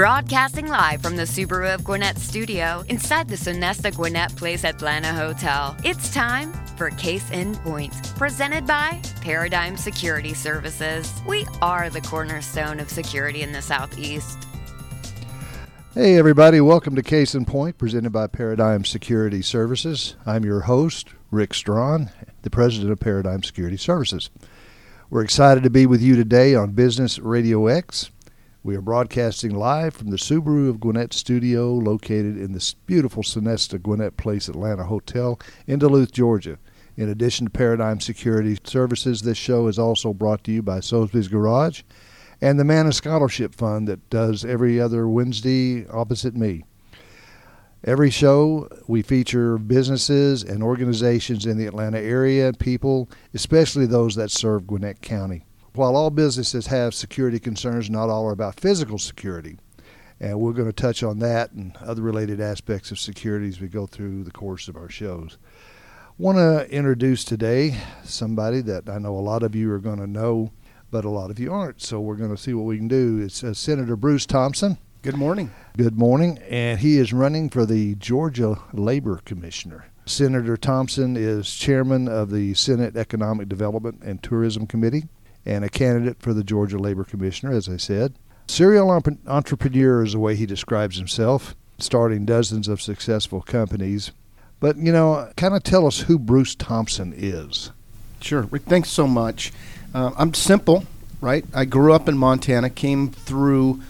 Broadcasting live from the Subaru of Gwinnett studio inside the Sonesta Gwinnett Place Atlanta Hotel. It's time for Case in Point, presented by Paradigm Security Services. We are the cornerstone of security in the Southeast. Hey, everybody, welcome to Case in Point, presented by Paradigm Security Services. I'm your host, Rick Strawn, the president of Paradigm Security Services. We're excited to be with you today on Business Radio X. We are broadcasting live from the Subaru of Gwinnett studio located in this beautiful Sonesta Gwinnett Place Atlanta Hotel in Duluth, Georgia. In addition to Paradigm Security Services, this show is also brought to you by Soesby's Garage and the Manna Scholarship Fund that does every other Wednesday opposite me. Every show, we feature businesses and organizations in the Atlanta area, people, especially those that serve Gwinnett County. While all businesses have security concerns, not all are about physical security. And we're going to touch on that and other related aspects of security as we go through the course of our shows. Want to introduce today somebody that I know a lot of you are going to know, but a lot of you aren't. So we're going to see what we can do. It's uh, Senator Bruce Thompson. Good morning. Good morning. And he is running for the Georgia Labor Commissioner. Senator Thompson is chairman of the Senate Economic Development and Tourism Committee and a candidate for the Georgia Labor Commissioner, as I said. Serial entrepreneur is the way he describes himself, starting dozens of successful companies. But, you know, kind of tell us who Bruce Thompson is. Sure. Rick, thanks so much. Uh, I'm simple, right? I grew up in Montana, came through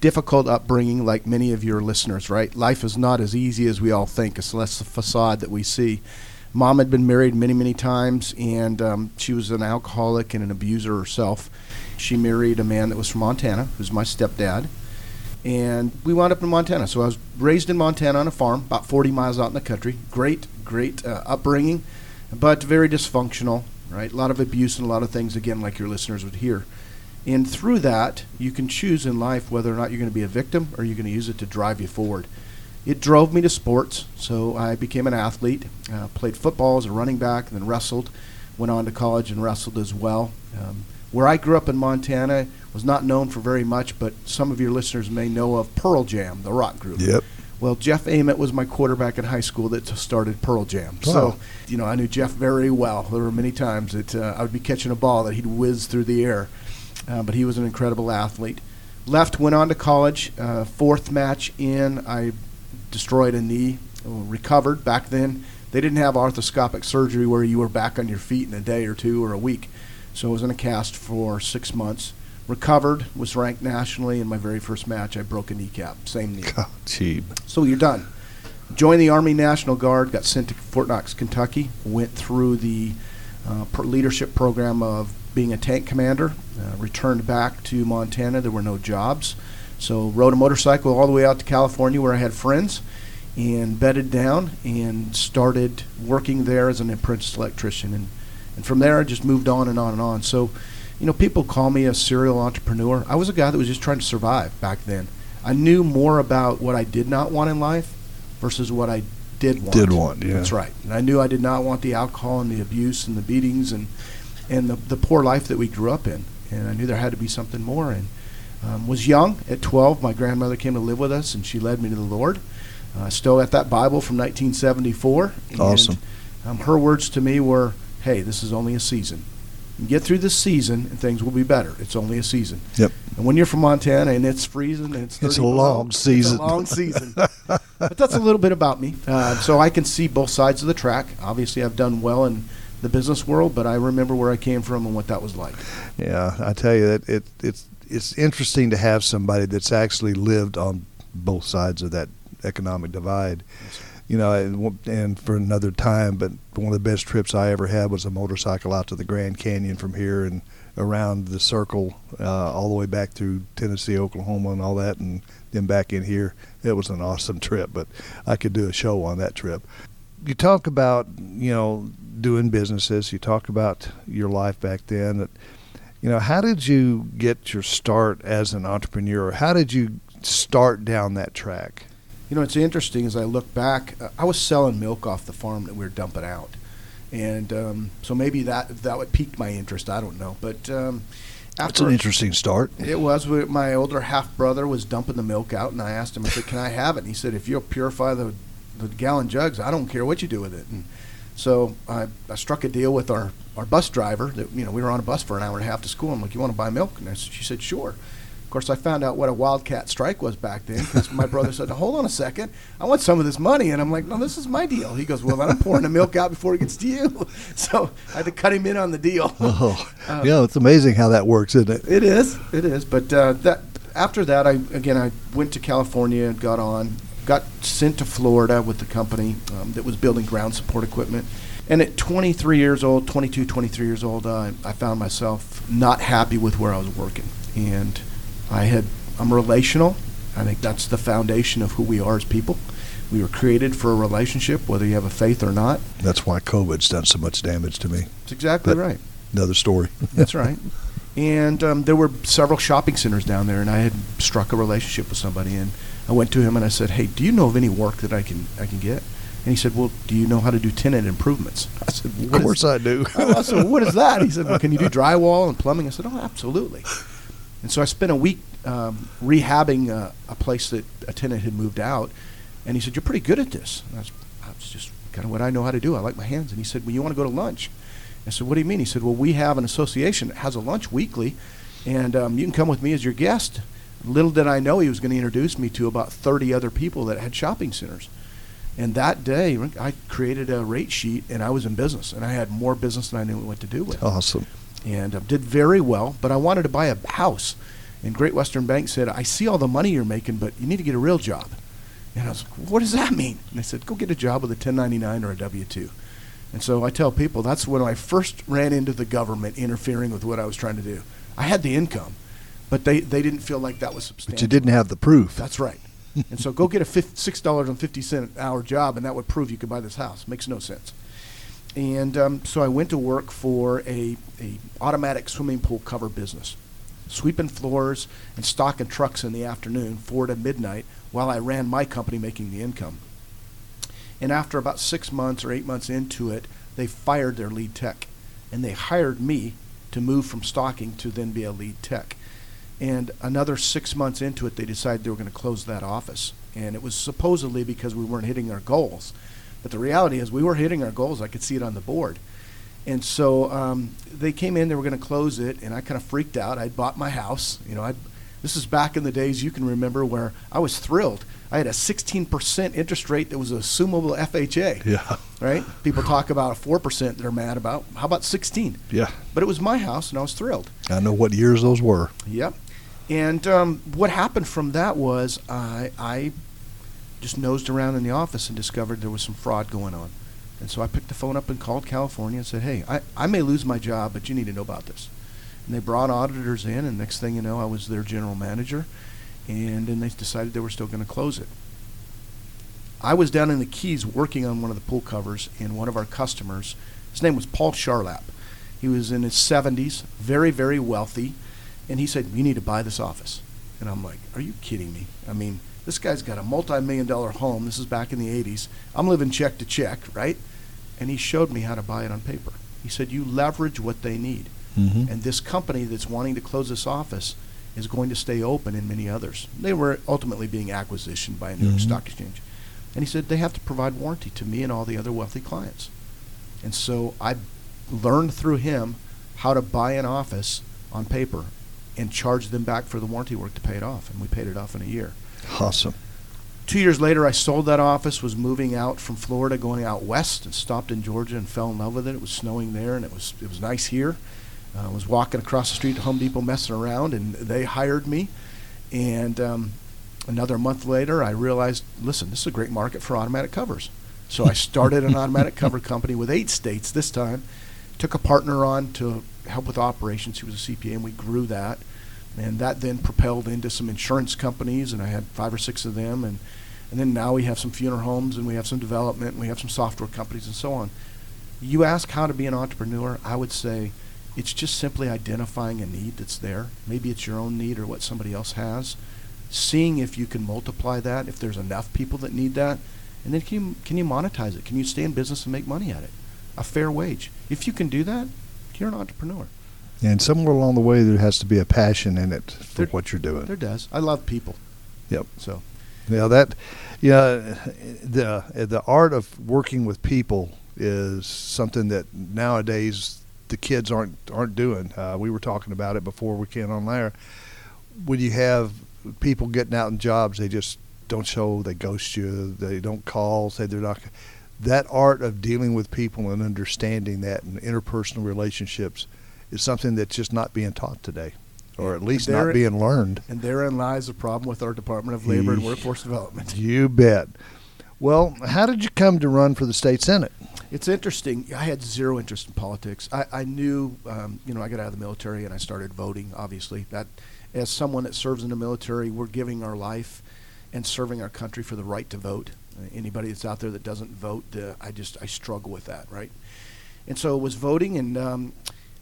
difficult upbringing like many of your listeners, right? Life is not as easy as we all think. It's less the facade that we see. Mom had been married many, many times, and um, she was an alcoholic and an abuser herself. She married a man that was from Montana, who's my stepdad, and we wound up in Montana. So I was raised in Montana on a farm, about 40 miles out in the country. Great, great uh, upbringing, but very dysfunctional, right? A lot of abuse and a lot of things, again, like your listeners would hear. And through that, you can choose in life whether or not you're going to be a victim or you're going to use it to drive you forward it drove me to sports. So I became an athlete, uh, played football as a running back, and then wrestled. Went on to college and wrestled as well. Um, where I grew up in Montana was not known for very much, but some of your listeners may know of Pearl Jam, the rock group. Yep. Well, Jeff Ament was my quarterback in high school that started Pearl Jam. Wow. So, you know, I knew Jeff very well. There were many times that uh, I would be catching a ball that he'd whiz through the air. Uh, but he was an incredible athlete. Left, went on to college. Uh, fourth match in, I destroyed a knee, recovered. Back then, they didn't have arthroscopic surgery where you were back on your feet in a day or two or a week. So I was in a cast for six months. Recovered, was ranked nationally. In my very first match, I broke a kneecap, same knee. God. So you're done. Joined the Army National Guard, got sent to Fort Knox, Kentucky. Went through the uh, leadership program of being a tank commander. Uh, returned back to Montana. There were no jobs. So rode a motorcycle all the way out to California where I had friends and bedded down and started working there as an apprentice electrician and and from there I just moved on and on and on. So, you know, people call me a serial entrepreneur. I was a guy that was just trying to survive back then. I knew more about what I did not want in life versus what I did want. Did want, yeah. That's right. And I knew I did not want the alcohol and the abuse and the beatings and and the the poor life that we grew up in. And I knew there had to be something more and um, was young at 12. My grandmother came to live with us, and she led me to the Lord. Uh, still at that Bible from 1974. And, awesome. Um, her words to me were, "Hey, this is only a season. You get through this season, and things will be better. It's only a season." Yep. And when you're from Montana and it's freezing and it's it's a long season. It's a long season. but that's a little bit about me. Uh, so I can see both sides of the track. Obviously, I've done well in the business world, but I remember where I came from and what that was like. Yeah, I tell you that it it's it's interesting to have somebody that's actually lived on both sides of that economic divide. You know, and, for another time, but one of the best trips I ever had was a motorcycle out to the Grand Canyon from here and around the circle uh, all the way back through Tennessee, Oklahoma, and all that, and then back in here. It was an awesome trip, but I could do a show on that trip. You talk about you know doing businesses. You talk about your life back then. You know, how did you get your start as an entrepreneur? How did you start down that track? You know, it's interesting as I look back. I was selling milk off the farm that we were dumping out, and um, so maybe that that would pique my interest. I don't know, but um, after an interesting start. It was. My older half brother was dumping the milk out, and I asked him, I said, "Can I have it?" And he said, "If you'll purify the the gallon jugs, I don't care what you do with it." And so I, I struck a deal with our, our bus driver that you know we were on a bus for an hour and a half to school. I'm like, "You want to buy milk?" And I, she said, "Sure." Of course, I found out what a wildcat strike was back then because my brother said, "Hold on a second, I want some of this money," and I'm like, "No, this is my deal." He goes, "Well, I'm pouring the milk out before it gets to you," so I had to cut him in on the deal. Oh, uh, yeah, it's amazing how that works, isn't it? It is, it is. But uh, that after that, I again I went to California and got on, got sent to Florida with the company um, that was building ground support equipment. And at 23 years old, 22, 23 years old, uh, I found myself not happy with where I was working, and I had I'm relational. I think that's the foundation of who we are as people. We were created for a relationship, whether you have a faith or not. That's why COVID's done so much damage to me. That's exactly but right. Another story. that's right. And um, there were several shopping centers down there, and I had struck a relationship with somebody, and I went to him and I said, "Hey, do you know of any work that I can I can get?" And he said, "Well, do you know how to do tenant improvements?" I said, "Of course I do." I said, "What is that?" He said, "Well, can you do drywall and plumbing?" I said, "Oh, absolutely." And so I spent a week um, rehabbing a, a, place that a tenant had moved out, and he said, "You're pretty good at this." And that's that's just kind of what I know how to do. I like my hands. And he said, "Well, you want to go to lunch?" I said, "What do you mean?" He said, "Well, we have an association that has a lunch weekly, and um, you can come with me as your guest." Little did I know he was going to introduce me to about 30 other people that had shopping centers. And that day, I created a rate sheet, and I was in business, and I had more business than I knew what to do with. Awesome. And uh, did very well, but I wanted to buy a house. And Great Western Bank said, I see all the money you're making, but you need to get a real job. And I was like, what does that mean? And they said, go get a job with a 1099 or a W 2. And so I tell people that's when I first ran into the government interfering with what I was trying to do. I had the income, but they, they didn't feel like that was substantial. But you didn't have the proof. That's right. and so go get a six dollars and fifty cent hour job, and that would prove you could buy this house. Makes no sense. And um, so I went to work for a, a automatic swimming pool cover business sweeping floors and stocking trucks in the afternoon, four to midnight, while I ran my company making the income. And after about six months or eight months into it, they fired their lead tech. And they hired me to move from stocking to then be a lead tech. And another six months into it, they decided they were going to close that office. And it was supposedly because we weren't hitting our goals. But the reality is, we were hitting our goals. I could see it on the board. And so um, they came in, they were going to close it, and I kind of freaked out. I'd bought my house. You know, I'd, this is back in the days you can remember where I was thrilled. I had a 16% interest rate that was assumable FHA. Yeah. Right? People talk about a 4% they're mad about. How about 16? Yeah. But it was my house, and I was thrilled. I know what years those were. Yep. And um, what happened from that was I, I just nosed around in the office and discovered there was some fraud going on. And so I picked the phone up and called California and said, hey, I, I may lose my job, but you need to know about this. And they brought auditors in, and next thing you know, I was their general manager. And then they decided they were still going to close it. I was down in the Keys working on one of the pool covers, and one of our customers, his name was Paul Charlap. He was in his 70s, very, very wealthy, and he said, You need to buy this office. And I'm like, Are you kidding me? I mean, this guy's got a multi million dollar home. This is back in the 80s. I'm living check to check, right? and he showed me how to buy it on paper. He said, You leverage what they need. Mm-hmm. And this company that's wanting to close this office is going to stay open in many others. They were ultimately being acquisitioned by a New York mm-hmm. Stock Exchange. And he said, They have to provide warranty to me and all the other wealthy clients. And so I learned through him how to buy an office on paper and charged them back for the warranty work to pay it off. And we paid it off in a year. Awesome. Two years later, I sold that office, was moving out from Florida, going out west, and stopped in Georgia and fell in love with it. It was snowing there, and it was it was nice here. Uh, I was walking across the street to Home Depot, messing around, and they hired me. And um, another month later, I realized, listen, this is a great market for automatic covers. So I started an automatic cover company with eight states this time. Took a partner on to help with operations. He was a CPA, and we grew that. And that then propelled into some insurance companies, and I had five or six of them. And, and then now we have some funeral homes, and we have some development, and we have some software companies, and so on. You ask how to be an entrepreneur, I would say it's just simply identifying a need that's there. Maybe it's your own need or what somebody else has. Seeing if you can multiply that, if there's enough people that need that, and then can you, can you monetize it? Can you stay in business and make money at it? A fair wage. If you can do that, you're an entrepreneur. And somewhere along the way, there has to be a passion in it for There- what you're doing. There does. I love people. Yep. So Yeah, that, yeah, the the art of working with people is something that nowadays the kids aren't aren't doing. Uh, we were talking about it before we came on there. When you have people getting out in jobs, they just don't show. They ghost you. They don't call. Say they're not. That art of dealing with people and understanding that and interpersonal relationships is something that's just not being taught today, or at least There- not being learned. and therein lies the problem with our Department of Labor and Workforce Development. You bet. Well, how did you come to run for the state senate? It's interesting. I had zero interest in politics. I, I knew, um, you know, I got out of the military and I started voting. Obviously, that as someone that serves in the military, we're giving our life and serving our country for the right to vote. Uh, anybody that's out there that doesn't vote, uh, I just I struggle with that, right? And so I was voting, and um,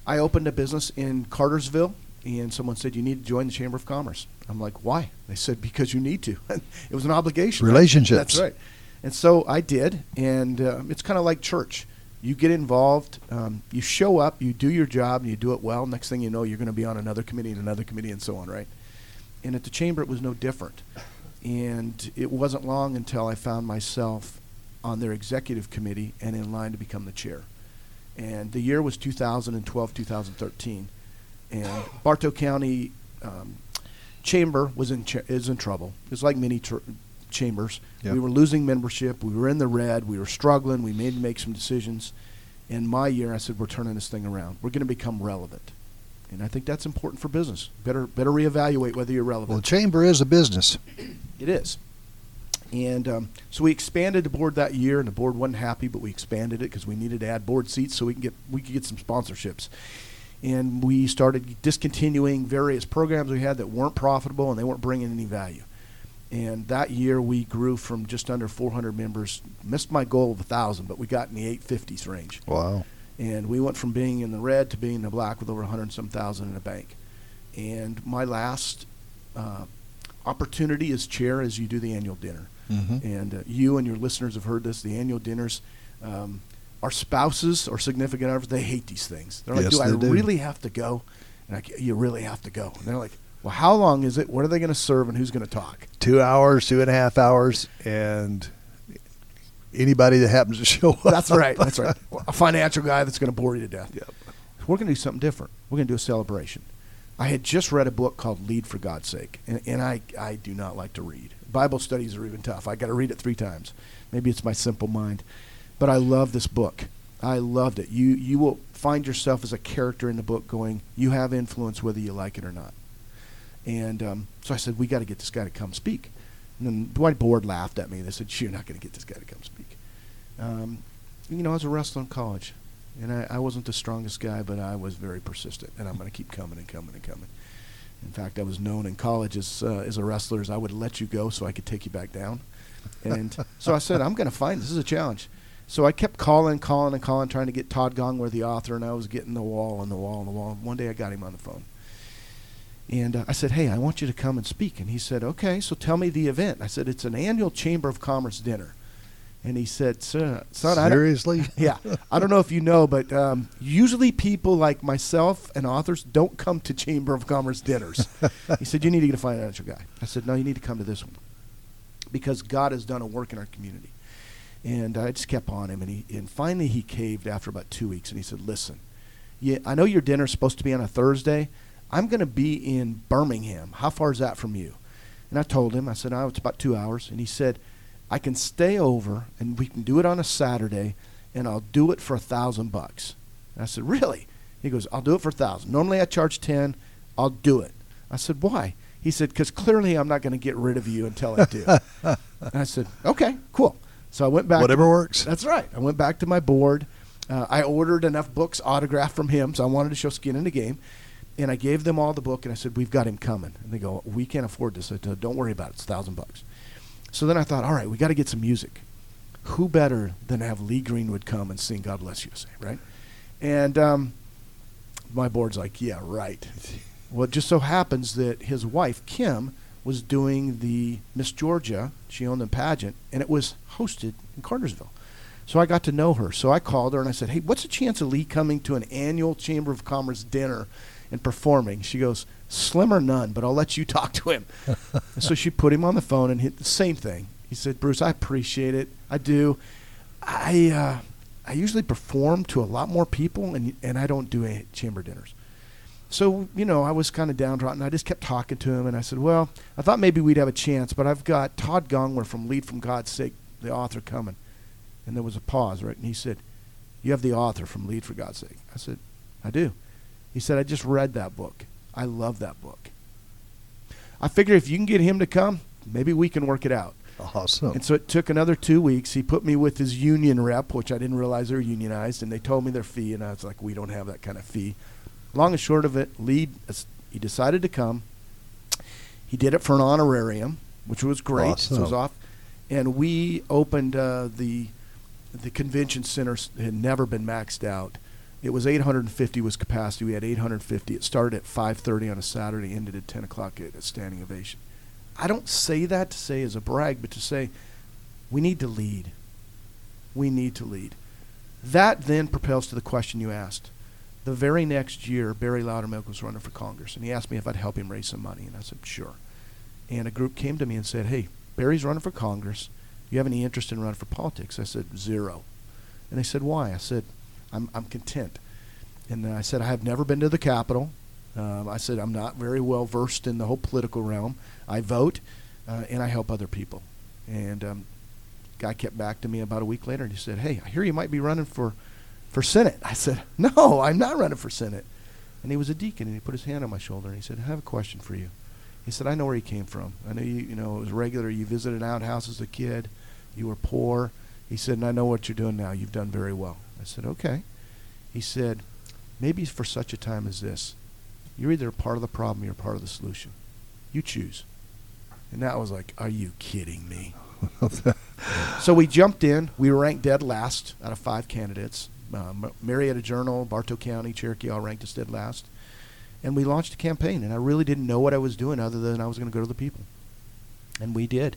I opened a business in Cartersville, and someone said you need to join the Chamber of Commerce. I'm like, why? They said because you need to. it was an obligation. Relationships. That's right. And so I did, and uh, it's kind of like church. You get involved, um, you show up, you do your job, and you do it well. Next thing you know, you're going to be on another committee and another committee and so on, right? And at the chamber, it was no different. And it wasn't long until I found myself on their executive committee and in line to become the chair. And the year was 2012, 2013. And Bartow County um, Chamber was in ch- is in trouble. It's like many tr- chambers. Yep. We were losing membership. We were in the red. We were struggling. We made to make some decisions. In my year, I said, "We're turning this thing around. We're going to become relevant." And I think that's important for business. Better better reevaluate whether you're relevant. Well, the chamber is a business. It is. And um, so we expanded the board that year, and the board wasn't happy, but we expanded it because we needed to add board seats so we can get we could get some sponsorships. And we started discontinuing various programs we had that weren't profitable and they weren't bringing any value. And that year we grew from just under 400 members, missed my goal of 1,000, but we got in the 850s range. Wow. And we went from being in the red to being in the black with over 100 and some thousand in the bank. And my last uh, opportunity as chair as you do the annual dinner. Mhm. And uh, you and your listeners have heard this. The annual dinners, um, our spouses or significant others, they hate these things. They're like, Yes, "Do I do. really have to go?" And I, you really have to go. And they're like, "Well, how long is it? What are they going to serve? And who's going to talk?" Two hours, two and a half hours, and anybody that happens to show up. That's right. That's right. A financial guy that's going to bore you to death. Yep. We're going to do something different. We're going to do a celebration. I had just read a book called Lead for God's Sake, and, and I, I do not like to read. Bible studies are even tough. I got to read it three times. Maybe it's my simple mind, but I love this book. I loved it. You you will find yourself as a character in the book, going, you have influence whether you like it or not. And um, so I said, we got to get this guy to come speak. And then my board laughed at me. They said, you're not going to get this guy to come speak. Um, you know, I was a wrestler in college, and I, I wasn't the strongest guy, but I was very persistent, and I'm going to keep coming and coming and coming. In fact, I was known in college as uh, as a wrestler as I would let you go so I could take you back down. And so I said, I'm going to find this this is a challenge. So I kept calling, calling, and calling, trying to get Todd Gongwer, the author, and I was getting the wall and the wall and the wall. One day I got him on the phone. And uh, I said, Hey, I want you to come and speak. And he said, Okay, so tell me the event. I said, It's an annual Chamber of Commerce dinner. And he said, Son, son I Seriously? yeah, I don't know if you know, but um, usually people like myself and authors don't come to Chamber of Commerce dinners. he said, You need to get a financial guy. I said, No, you need to come to this one because God has done a work in our community. And I just kept on him, and he and finally he caved after about two weeks, and he said, "Listen, yeah, I know your dinner's supposed to be on a Thursday. I'm going to be in Birmingham. How far is that from you?" And I told him, I said, "Oh, it's about two hours." And he said, "I can stay over, and we can do it on a Saturday, and I'll do it for a thousand bucks." I said, "Really?" He goes, "I'll do it for a thousand. Normally I charge ten. I'll do it." I said, "Why?" He said, "Because clearly I'm not going to get rid of you until I do." and I said, "Okay, cool." So I went back. Whatever works. That's right. I went back to my board, Uh, I ordered enough books autographed from him, so I wanted to show skin in the game. And I gave them all the book, and I said, "We've got him coming." And they go, "We can't afford this." I said, "Don't worry about it. It's a thousand bucks." So then I thought, "All right, we got to get some music. Who better than have Lee Greenwood come and sing "God Bless USA," right?" And um, my board's like, "Yeah, right." well, it just so happens that his wife Kim was doing the Miss Georgia. She owned the pageant, and it was hosted in Cartersville. So I got to know her. So I called her and I said, "Hey, what's the chance of Lee coming to an annual Chamber of Commerce dinner and performing?" She goes, "Slim or none, but I'll let you talk to him." so she put him on the phone and hit the same thing. He said, "Bruce, I appreciate it. I do. I uh, I usually perform to a lot more people, and and I don't do any chamber dinners." So you know, I was kind of downtrodden. I just kept talking to him, and I said, "Well, I thought maybe we'd have a chance, but I've got Todd Gongwer from Lead from God's Sake, the author, coming." And there was a pause, right? And he said, You have the author from Lead for God's sake. I said, I do. He said, I just read that book. I love that book. I figure if you can get him to come, maybe we can work it out. Awesome. And so it took another two weeks. He put me with his union rep, which I didn't realize they were unionized, and they told me their fee, and I was like, we don't have that kind of fee. Long and short of it, Lead, he decided to come. He did it for an honorarium, which was great. Awesome. So it was off. And we opened uh, the the convention center had never been maxed out. It was 850 was capacity. We had 850. It started at 5:30 on a Saturday, ended at 10 o'clock at a standing ovation. I don't say that to say as a brag, but to say we need to lead. We need to lead. That then propels to the question you asked. The very next year, Barry Loudermilk was running for Congress, and he asked me if I'd help him raise some money, and I said sure. And a group came to me and said, "Hey, Barry's running for Congress you have any interest in running for politics? I said, zero. And they said, why? I said, I'm, I'm content. And I said, I have never been to the Capitol. Um, I said, I'm not very well versed in the whole political realm. I vote uh, and I help other people. And um, guy kept back to me about a week later and he said, Hey, I hear you might be running for, for Senate. I said, No, I'm not running for Senate. And he was a deacon and he put his hand on my shoulder and he said, I have a question for you. He said, I know where you came from. I know you, you know, it was regular. You visited outhouse as a kid. You were poor. He said, and I know what you're doing now. You've done very well. I said, okay. He said, maybe for such a time as this, you're either a part of the problem or you're part of the solution. You choose. And that was like, are you kidding me? so we jumped in. We were ranked dead last out of five candidates. Uh, Marietta Journal, Bartow County, Cherokee all ranked us dead last and we launched a campaign. And I really didn't know what I was doing other than I was going to go to the people, and we did.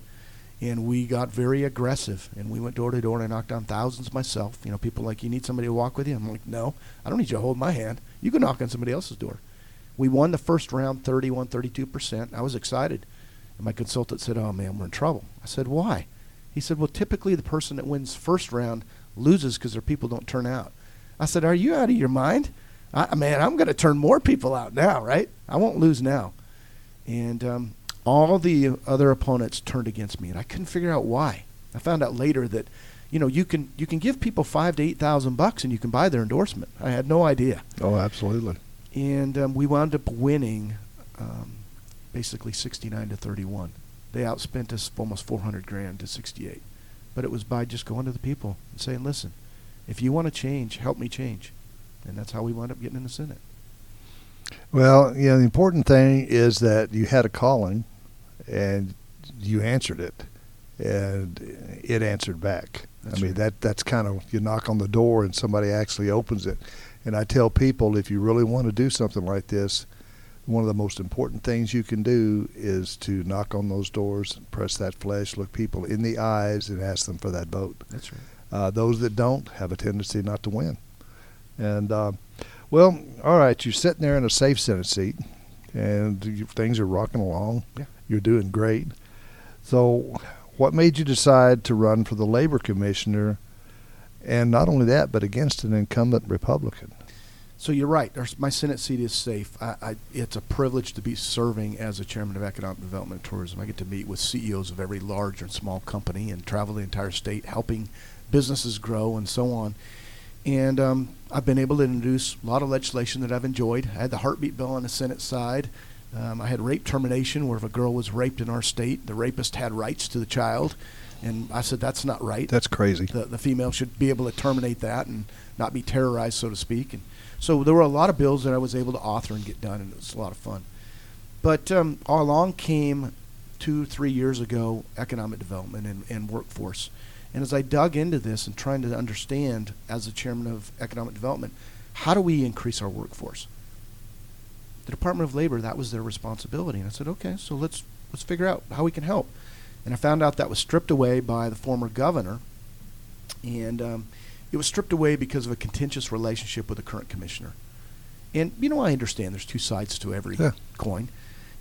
And we got very aggressive, and we went door to door, and I knocked on thousands myself. You know, people like, you need somebody to walk with you. I'm like, no, I don't need you to hold my hand. You can knock on somebody else's door. We won the first round, 31, 32 percent. I was excited, and my consultant said, "Oh man, we're in trouble." I said, "Why?" He said, "Well, typically the person that wins first round loses because their people don't turn out." I said, "Are you out of your mind?" I, man, I'm going to turn more people out now, right? I won't lose now. And um, all the other opponents turned against me, and I couldn't figure out why. I found out later that, you know, you can you can give people five to eight thousand bucks, and you can buy their endorsement. I had no idea. Oh, absolutely. And um, we wound up winning, um, basically sixty-nine to thirty-one. They outspent us almost four hundred grand to sixty-eight, but it was by just going to the people and saying, "Listen, if you want to change, help me change." and that's how we wound up getting in the Senate. Well, you know, the important thing is that you had a calling, and you answered it, and it answered back. That's I mean, right. that that's kind of you knock on the door and somebody actually opens it. And I tell people if you really want to do something like this, one of the most important things you can do is to knock on those doors, press that flesh, look people in the eyes, and ask them for that vote. That's right. Uh, those that don't have a tendency not to win. And uh, well, all right, you're sitting there in a safe Senate seat, and you, things are rocking along. Yeah. You're doing great. So, what made you decide to run for the labor commissioner, and not only that, but against an incumbent Republican? So you're right. My Senate seat is safe. I, I, it's a privilege to be serving as a chairman of economic development and tourism. I get to meet with CEOs of every large and small company and travel the entire state, helping businesses grow and so on. And um, I've been able to introduce a lot of legislation that I've enjoyed. I had the heartbeat bill on the Senate side. Um, I had rape termination, where if a girl was raped in our state, the rapist had rights to the child. And I said, that's not right. That's crazy. The, the female should be able to terminate that and not be terrorized, so to speak. And so there were a lot of bills that I was able to author and get done, and it was a lot of fun. But um, along came two, three years ago economic development and, and workforce. And as I dug into this and trying to understand, as the chairman of economic development, how do we increase our workforce? The Department of Labor, that was their responsibility. And I said, okay, so let's let's figure out how we can help. And I found out that was stripped away by the former governor, and um, it was stripped away because of a contentious relationship with the current commissioner. And you know, I understand there's two sides to every Yeah. coin.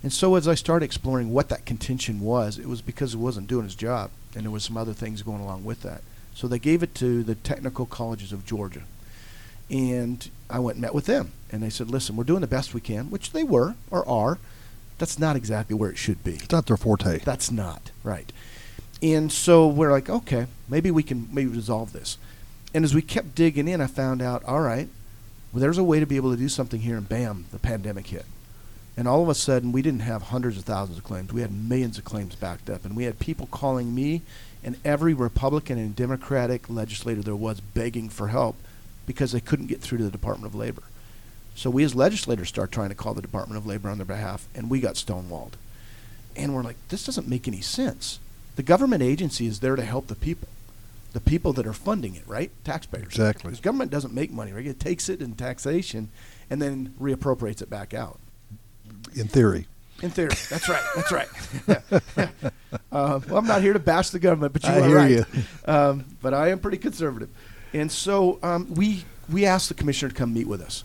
And so as I started exploring what that contention was, it was because it wasn't doing his job, and there was some other things going along with that. So they gave it to the technical colleges of Georgia. And I went and met with them, and they said, "Listen, we're doing the best we can," which they were or are. That's not exactly where it should be. It's not their forte. That's not right. And so we're like, okay, maybe we can maybe resolve this. And as we kept digging in, I found out, all right, well, there's a way to be able to do something here, and bam, the pandemic hit. And all of a sudden, we didn't have hundreds of thousands of claims. We had millions of claims backed up. And we had people calling me and every Republican and Democratic legislator there was begging for help because they couldn't get through to the Department of Labor. So we as legislators start trying to call the Department of Labor on their behalf, and we got stonewalled. And we're like, this doesn't make any sense. The government agency is there to help the people, the people that are funding it, right? Taxpayers. Exactly. Because government doesn't make money, right? It takes it in taxation and then reappropriates it back out. In theory. In theory, that's right. That's right. uh, well, I'm not here to bash the government, but you I are hear right. you. Um, but I am pretty conservative, and so um, we we asked the commissioner to come meet with us,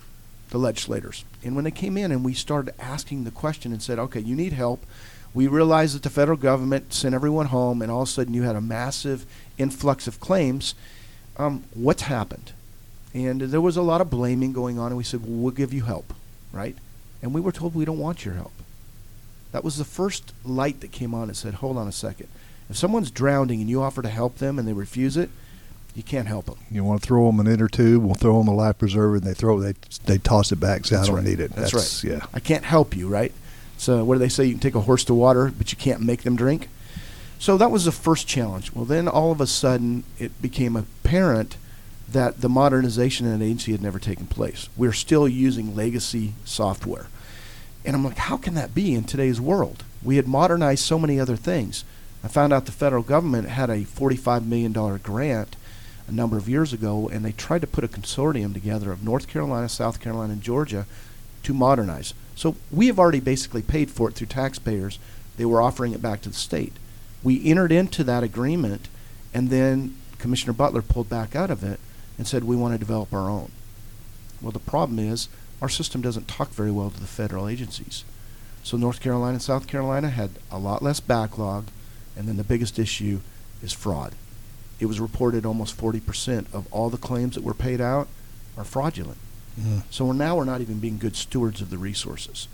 the legislators. And when they came in and we started asking the question and said, "Okay, you need help," we realized that the federal government sent everyone home, and all of a sudden you had a massive influx of claims. Um, what's happened? And there was a lot of blaming going on, and we said, well, "We'll give you help," right? And we were told we don't want your help. That was the first light that came on and said, hold on a second. If someone's drowning and you offer to help them and they refuse it, you can't help them. You want to throw them an inner tube, we'll throw them a life preserver, and they throw they they toss it back. Say, I That's don't right. need it. That's, right. Yeah. I can't help you, right? So what do they say? You can take a horse to water, but you can't make them drink. So that was the first challenge. Well, then all of a sudden it became apparent that the modernization in an agency had never taken place. We're still using legacy software. And I'm like, how can that be in today's world? We had modernized so many other things. I found out the federal government had a $45 million grant a number of years ago, and they tried to put a consortium together of North Carolina, South Carolina, and Georgia to modernize. So we have already basically paid for it through taxpayers. They were offering it back to the state. We entered into that agreement, and then Commissioner Butler pulled back out of it and said we want to develop our own. Well, the problem is our system doesn't talk very well to the federal agencies. So North Carolina and South Carolina had a lot less backlog, and then the biggest issue is fraud. It was reported almost 40% of all the claims that were paid out are fraudulent. Mm. So we're now we're not even being good stewards of the resources.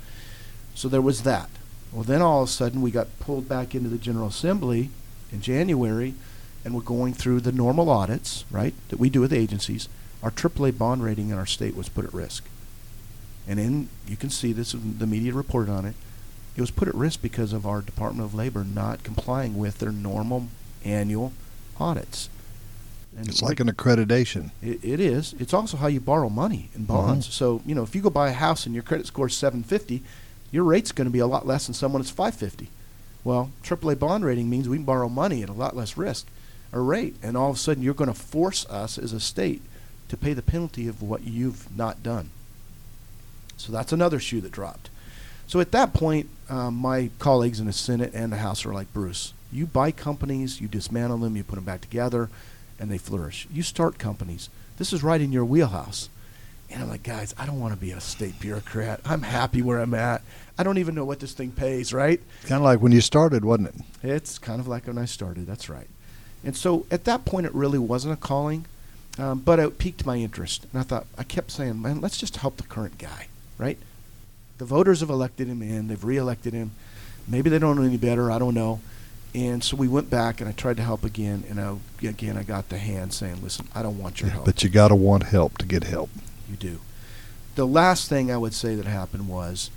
So there was that. Well, then all of a sudden we got pulled back into the General Assembly in January, and we're going through the normal audits, right, that we do with agencies. Our AAA bond rating in our state was put at risk. And in you can see this, the media reported on it. It was put at risk because of our Department of Labor not complying with their normal annual audits. And It's like an accreditation. it, it is. It's also how you borrow money in bonds. Mhm. So you know, if you go buy a house and your credit score is 750, your rate's going to be a lot less than someone that's 550. Well, AAA bond rating means we can borrow money at a lot less risk or rate, and all of a sudden you're going to force us as a state to pay the penalty of what you've not done. So that's another shoe that dropped. So at that point, um, my colleagues in the Senate and the House are like, Bruce, you buy companies, you dismantle them, you put them back together, and they flourish. You start companies. This is right in your wheelhouse. And I'm like, guys, I don't want to be a state bureaucrat. I'm happy where I'm at. I don't even know what this thing pays, right? Kind of like when you started, wasn't it? It's kind of like when I started. That's right. And so at that point, it really wasn't a calling, um, but it piqued my interest. And I thought, I kept saying, man, let's just help the current guy, right? The voters have elected him in, they've reelected him. Maybe they don't know any better. I don't know. And so we went back and I tried to help again. And I, again, I got the hand saying, listen, I don't want your help. But you got to want help to get help. You do. The last thing I would say that happened was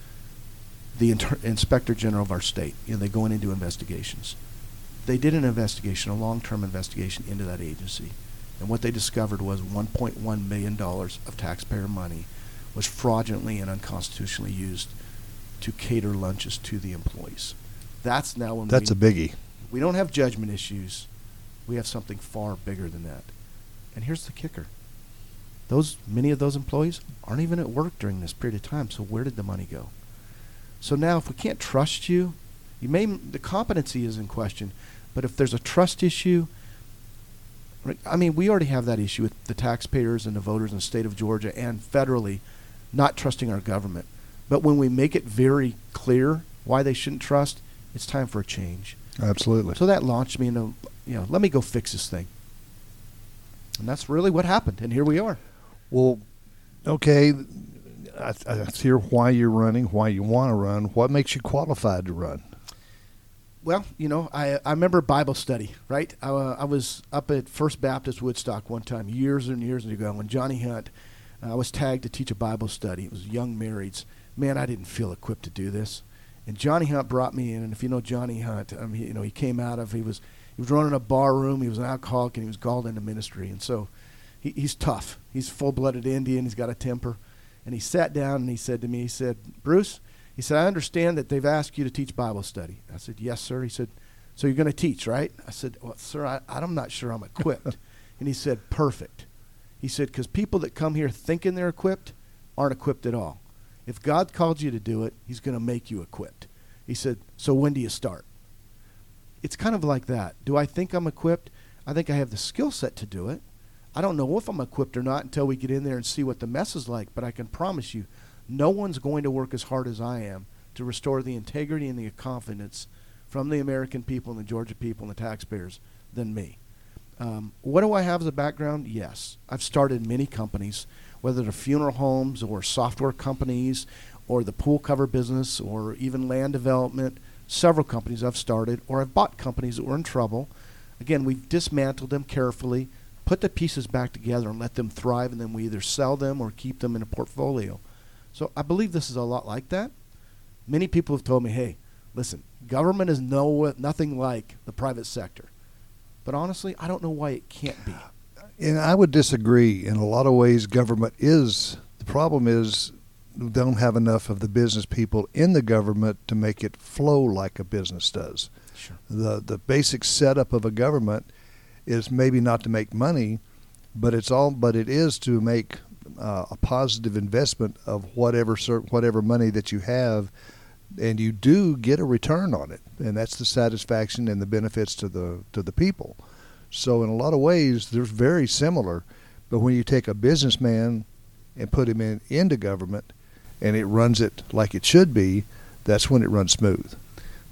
the inter- inspector general of our state. You know, they go in and do investigations. they did an investigation, a long-term investigation into that agency, and what they discovered was 1.1 million dollars of taxpayer money was fraudulently and unconstitutionally used to cater lunches to the employees. That's now when That's we, a biggie. We don't have judgment issues. We have something far bigger than that. And here's the kicker. Those many of those employees aren't even at work during this period of time. So where did the money go? So now if we can't trust you, you may the competency is in question, but if there's a trust issue, I mean, we already have that issue with the taxpayers and the voters in the state of Georgia and federally not trusting our government. But when we make it very clear why they shouldn't trust, it's time for a change. Absolutely. So that launched me into, you know, let me go fix this thing. And that's really what happened. And here we are. Well, okay. I, I hear why you're running, why you want to run. What makes you qualified to run? Well, you know, I, I remember Bible study, right? I, uh, I was up at First Baptist Woodstock one time, years and years ago, when Johnny Hunt, uh, I was tagged to teach a Bible study. It was young marrieds. Man, I didn't feel equipped to do this. And Johnny Hunt brought me in, and if you know Johnny Hunt, um, he, you know he came out of he was he was running a bar room. He was an alcoholic, and he was called into ministry. And so, he, he's tough. He's full-blooded Indian. He's got a temper. And he sat down and he said to me, he said, Bruce, he said, I understand that they've asked you to teach Bible study. I said, Yes, sir. He said, So you're going to teach, right? I said, Well, sir, I, I'm not sure I'm equipped. and he said, Perfect. He said, Because people that come here thinking they're equipped aren't equipped at all. If God called you to do it, He's going to make you equipped. He said, So when do you start? It's kind of like that. Do I think I'm equipped? I think I have the skill set to do it. I don't know if I'm equipped or not until we get in there and see what the mess is like, but I can promise you, no one's going to work as hard as I am to restore the integrity and the confidence from the American people and the Georgia people and the taxpayers than me. Um, what do I have as a background? Yes. I've started many companies, whether they're funeral homes or software companies or the pool cover business or even land development. Several companies I've started, or I've bought companies that were in trouble. Again, we've dismantled them carefully, put the pieces back together, and let them thrive, and then we either sell them or keep them in a portfolio. So I believe this is a lot like that. Many people have told me, hey, listen, government is no, nothing like the private sector. But honestly, I don't know why it can't be. And I would disagree. In a lot of ways, government is the problem. Is we don't have enough of the business people in the government to make it flow like a business does. Sure. The the basic setup of a government is maybe not to make money, but it's all but it is to make uh, a positive investment of whatever whatever money that you have, and you do get a return on it, and that's the satisfaction and the benefits to the to the people. So in a lot of ways, they're very similar, but when you take a businessman and put him in into government, and it runs it like it should be, that's when it runs smooth.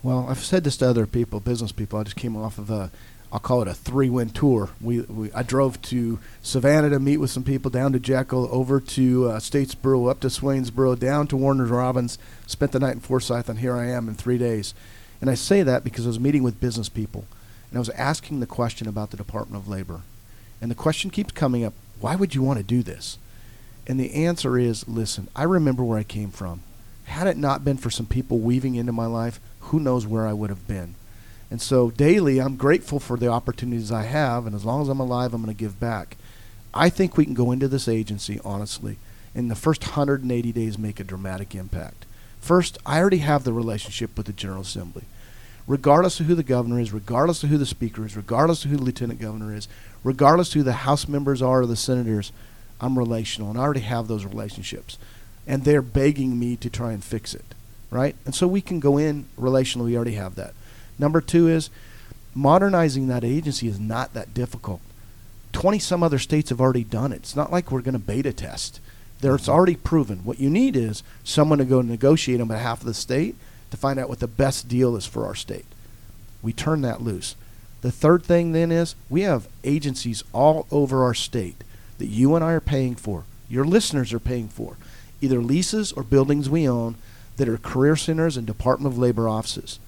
Well, I've said this to other people, business people. I just came off of a, I'll call it a three-win tour. We, we I drove to Savannah to meet with some people, down to Jekyll, over to uh, Statesboro, up to Swainsboro, down to Warner Robins. Spent the night in Forsyth, and here I am in three days. And I say that because I was meeting with business people, and I was asking the question about the Department of Labor, and the question keeps coming up: Why would you want to do this? And the answer is, listen, I remember where I came from. Had it not been for some people weaving into my life, who knows where I would have been. And so daily, I'm grateful for the opportunities I have, and as long as I'm alive, I'm going to give back. I think we can go into this agency, honestly, in the first 180 days, make a dramatic impact. First, I already have the relationship with the General Assembly. Regardless of who the governor is, regardless of who the speaker is, regardless of who the lieutenant governor is, regardless of who the House members are or the senators, I'm relational, and I already have those relationships. And they're begging me to try and fix it, right? And so we can go in relationally, we already have that. Number two is modernizing that agency is not that difficult. 20 some other states have already done it. It's not like we're going to beta test. There, it's already proven. What you need is someone to go negotiate on behalf of the state to find out what the best deal is for our state. We turn that loose. The third thing then is we have agencies all over our state that you and I are paying for, your listeners are paying for, either leases or buildings we own that are career centers and Department of Labor offices.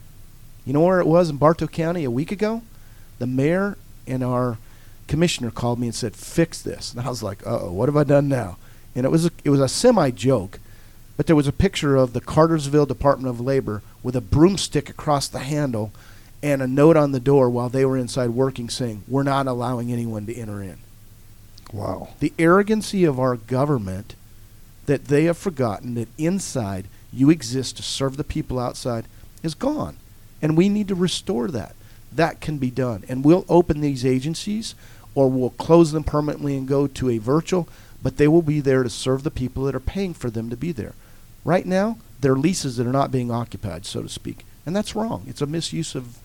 You know where it was in Bartow County a week ago? The mayor and our commissioner called me and said, "Fix this." And I was like, "Uh oh, what have I done now?" And it was a, it was a semi joke, but there was a picture of the Cartersville Department of Labor with a broomstick across the handle, and a note on the door while they were inside working saying, We're not allowing anyone to enter in. Wow. The arrogancy of our government that they have forgotten that inside you exist to serve the people outside is gone. And we need to restore that. That can be done. And we'll open these agencies or we'll close them permanently and go to a virtual, but they will be there to serve the people that are paying for them to be there. Right now, they're leases that are not being occupied, so to speak. And that's wrong. It's a misuse of,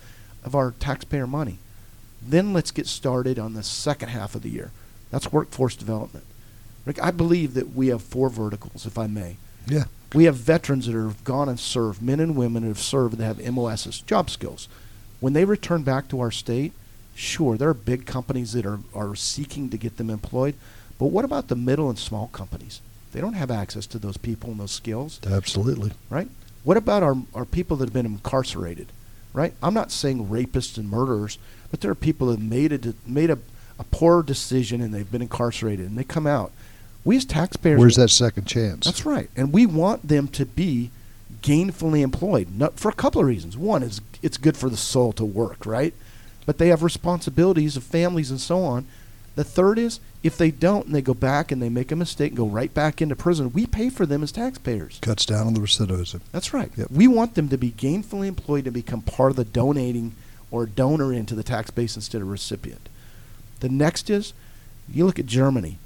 of our taxpayer money. Then let's get started on the second half of the year. That's workforce development. Rick, I believe that we have four verticals, if I may. Yeah. We have veterans that have gone and served, men and women that have served that have MOSs, job skills. When they return back to our state, sure, there are big companies that are, are seeking to get them employed. But what about the middle and small companies? They don't have access to those people and those skills, Absolutely. right? What about our, our people that have been incarcerated, right? I'm not saying rapists and murderers, but there are people that have made a, made a, a poor decision and they've been incarcerated and they come out. We as taxpayers Where's that second chance? that's right. And we want them to be gainfully employed not, for a couple of reasons. One is it's good for the soul to work, right? But they have responsibilities of families and so on. The third is if they don't and they go back and they make a mistake and go right back into prison, we pay for them as taxpayers. Cuts down on the recidivism. That's right. Yep. We want them to be gainfully employed and become part of the donating or donor into the tax base instead of recipient. The next is you look at Germany.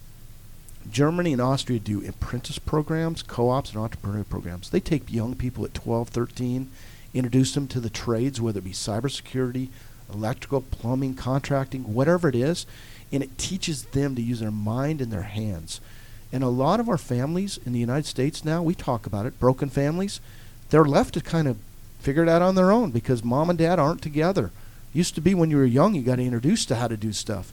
Germany and Austria do apprentice programs, co-ops, and entrepreneurial programs. They take young people at 12, 13, introduce them to the trades, whether it be cybersecurity, electrical, plumbing, contracting, whatever it is, and it teaches them to use their mind and their hands. And a lot of our families in the United States now, we talk about it, broken families, they're left to kind of figure it out on their own because mom and dad aren't together. Used to be when you were young, you got introduced to how to do stuff.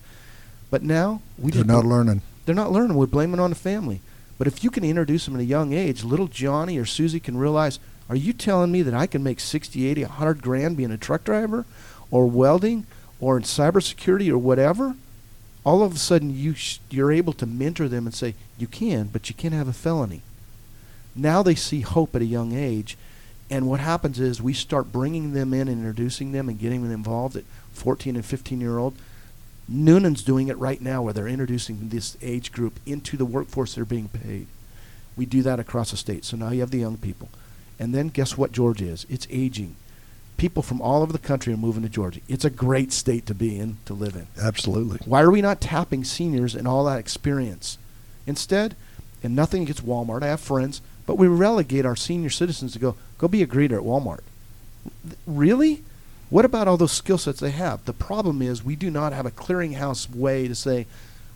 But now we They're just not learning. they're not learning. We're blaming on the family. But if you can introduce them at a young age, little Johnny or Susie can realize, are you telling me that I can make 60, 80, 100 grand being a truck driver or welding or in cybersecurity or whatever? All of a sudden, you sh- you're able to mentor them and say, you can, but you can't have a felony. Now they see hope at a young age. And what happens is we start bringing them in and introducing them and getting them involved at 14 and 15 year old. Newnan's doing it right now where they're introducing this age group into the workforce they're being paid. We do that across the state. So now you have the young people. And then guess what Georgia is? It's aging. People from all over the country are moving to Georgia. It's a great state to be in, to live in. Absolutely. Why are we not tapping seniors and all that experience? Instead, and nothing against Walmart, I have friends, but we relegate our senior citizens to go, go be a greeter at Walmart. Really? What about all those skill sets they have? The problem is we do not have a clearinghouse way to say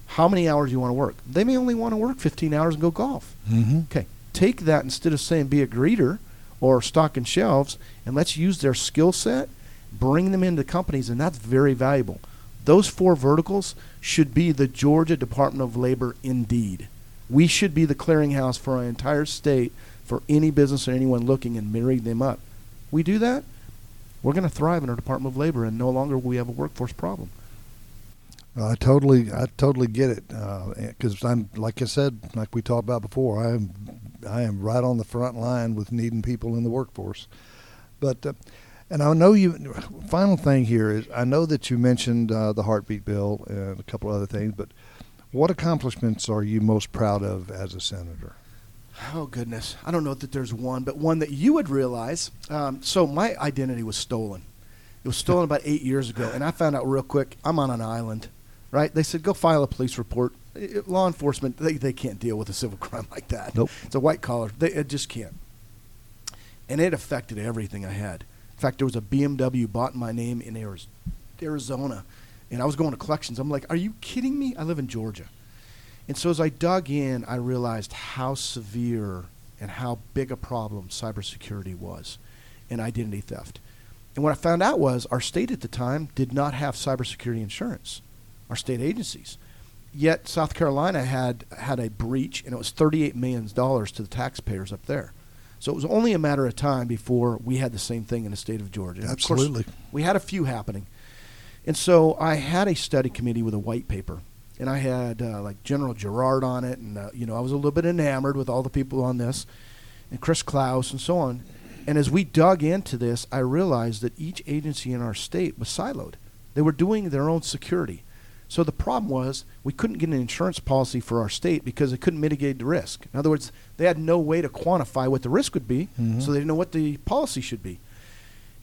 how many hours you want to work. They may only want to work 15 hours and go golf. Mm-hmm. Okay, take that instead of saying be a greeter or stocking shelves, and let's use their skill set, bring them into companies, and that's very valuable. Those four verticals should be the Georgia Department of Labor indeed. We should be the clearinghouse for our entire state for any business or anyone looking and marry them up. We do that, we're going to thrive in our Department of Labor, and no longer will we have a workforce problem. I totally, I totally get it. Uh, because I'm, like I said, like we talked about before, I am, I am right on the front line with needing people in the workforce. But, uh, and I know you. Final thing here is, I know that you mentioned uh, the heartbeat bill and a couple other things, but what accomplishments are you most proud of as a senator? Oh goodness, I don't know that there's one, but one that you would realize. Um, so my identity was stolen. It was stolen about eight years ago, and I found out real quick. I'm on an island, right? They said go file a police report. Law enforcement they, they can't deal with a civil crime like that. Nope. It's a white collar. They it just can't. And it affected everything I had. In fact, there was a BMW bought in my name in Arizona, and I was going to collections. I'm like, are you kidding me? I live in Georgia. And so as I dug in, I realized how severe and how big a problem cybersecurity was and identity theft. And what I found out was our state at the time did not have cybersecurity insurance, our state agencies. Yet South Carolina had had a breach, and it was $38 million to the taxpayers up there. So it was only a matter of time before we had the same thing in the state of Georgia. And of Absolutely. we had a few happening. And so I had a study committee with a white paper, and I had uh, like General Gerard on it, and uh, you know I was a little bit enamored with all the people on this, and Chris Klaus and so on. And as we dug into this, I realized that each agency in our state was siloed. They were doing their own security. So the problem was we couldn't get an insurance policy for our state because it couldn't mitigate the risk. In other words, they had no way to quantify what the risk would be, Mhm. so they didn't know what the policy should be.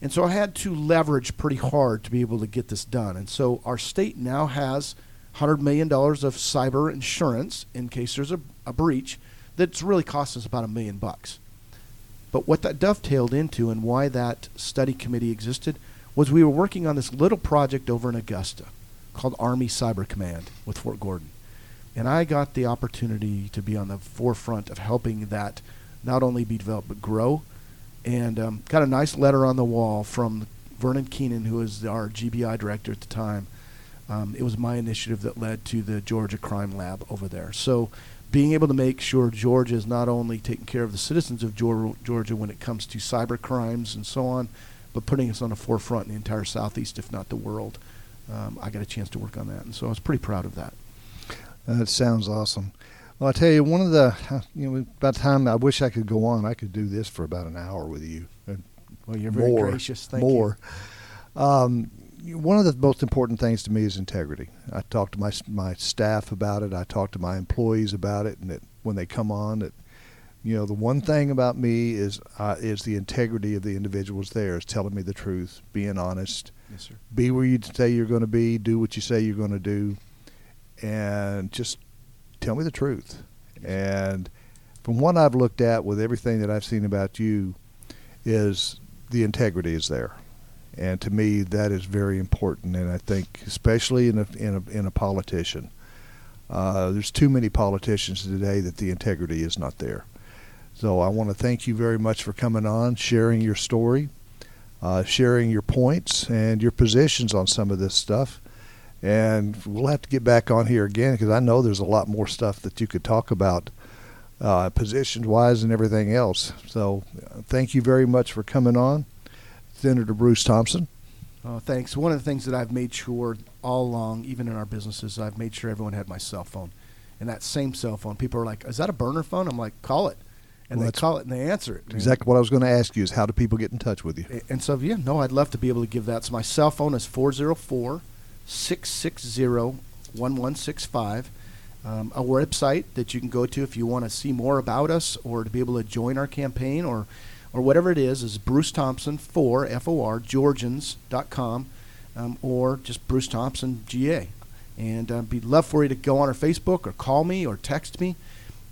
And so I had to leverage pretty hard to be able to get this done. And so our state now has $100 million of cyber insurance in case there's a, a breach that's really cost us about a million bucks. But what that dovetailed into and why that study committee existed was we were working on this little project over in Augusta called Army Cyber Command with Fort Gordon. And I got the opportunity to be on the forefront of helping that not only be developed but grow. And um, got a nice letter on the wall from Vernon Keenan, who was our GBI director at the time. Um, it was my initiative that led to the Georgia Crime Lab over there. So, being able to make sure Georgia is not only taking care of the citizens of Georgia when it comes to cyber crimes and so on, but putting us on the forefront in the entire Southeast, if not the world. Um, I got a chance to work on that, and so I was pretty proud of that. That sounds awesome. Well, I tell you, one of the, you know, about time I wish I could go on, I could do this for about an hour with you. Well, you're very more, gracious. Thank more. Um, you- one of the most important things to me is integrity. I talk to my my staff about it. I talk to my employees about it, and that when they come on, that you know, the one thing about me is uh, is the integrity of the individuals there, is telling me the truth, being honest. Yes, sir. be where you say you're going to be, do what you say you're going to do, and just tell me the truth. And from what I've looked at with everything that I've seen about you, is the integrity is there, and to me that is very important. And I think especially in a in a in a politician, uh, there's too many politicians today that the integrity is not there. So I want to thank you very much for coming on, sharing your story uh, sharing your points and your positions on some of this stuff. And we'll have to get back on here again because I know there's a lot more stuff that you could talk about, uh, positions wise and everything else. So uh, thank you very much for coming on, Senator Bruce Thompson. Oh, thanks. One of the things that I've made sure all along, even in our businesses, I've made sure everyone had my cell phone. And that same cell phone, people are like, "Is that a burner phone?" I'm like, "Call it," and Well, they call it and they answer it. Exactly what I was going to ask you is how do people get in touch with you? And so, yeah, no, I'd love to be able to give that. So my cell phone is 404 660 1165. Um, a website that you can go to if you want to see more about us or to be able to join our campaign or, or whatever it is, is Bruce Thompson 4, F-O-R, Georgians.com um, or just Bruce Thompson, GA. And uh, be love for you to go on our Facebook or call me or text me.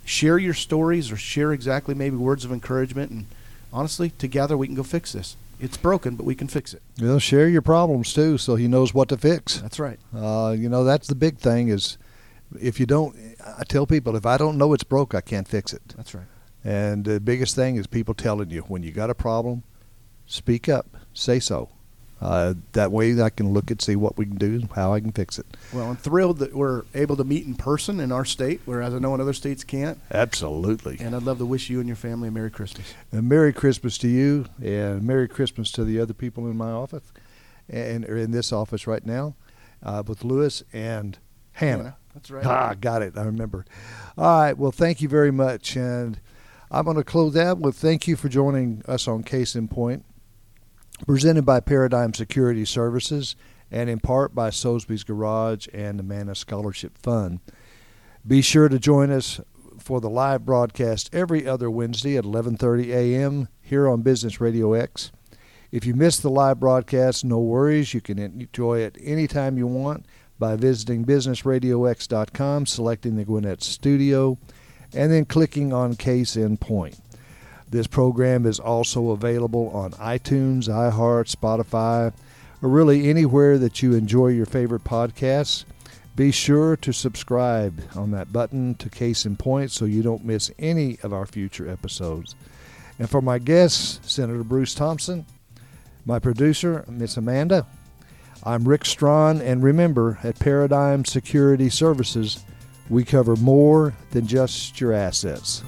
Share your stories or share exactly maybe words of encouragement. And honestly, together we can go fix this. It's broken, but we can fix it. Well, share your problems too, so he knows what to fix. That's right. Uh, you know, that's the big thing is if you don't, I tell people if I don't know it's broke, I can't fix it. That's right. And the biggest thing is people telling you when you got a problem, speak up, say so. Uh, that way I can look and see what we can do, and how I can fix it. Well, I'm thrilled that we're able to meet in person in our state, whereas I know in other states can't. Absolutely. And I'd love to wish you and your family a Merry Christmas. And Merry Christmas to you, and Merry Christmas to the other people in my office, and or in this office right now, uh, with Lewis and Hannah. That's right. Ah, got it. I remember. All right. Well, thank you very much. And I'm going to close that with thank you for joining us on Case in Point, presented by Paradigm Security Services and in part by Soesby's Garage and the Mana Scholarship Fund. Be sure to join us for the live broadcast every other Wednesday at 11:30 a.m. here on Business Radio X. If you missed the live broadcast, no worries. You can enjoy it anytime you want by visiting businessradiox.com, selecting the Gwinnett Studio, and then clicking on Case in Point. This program is also available on iTunes, iHeart, Spotify, or really anywhere that you enjoy your favorite podcasts. Be sure to subscribe on that button to Case in Point so you don't miss any of our future episodes. And for my guests, Senator Bruce Thompson, my producer, Miss Amanda, I'm Rick Strawn, and remember, at Paradigm Security Services, we cover more than just your assets.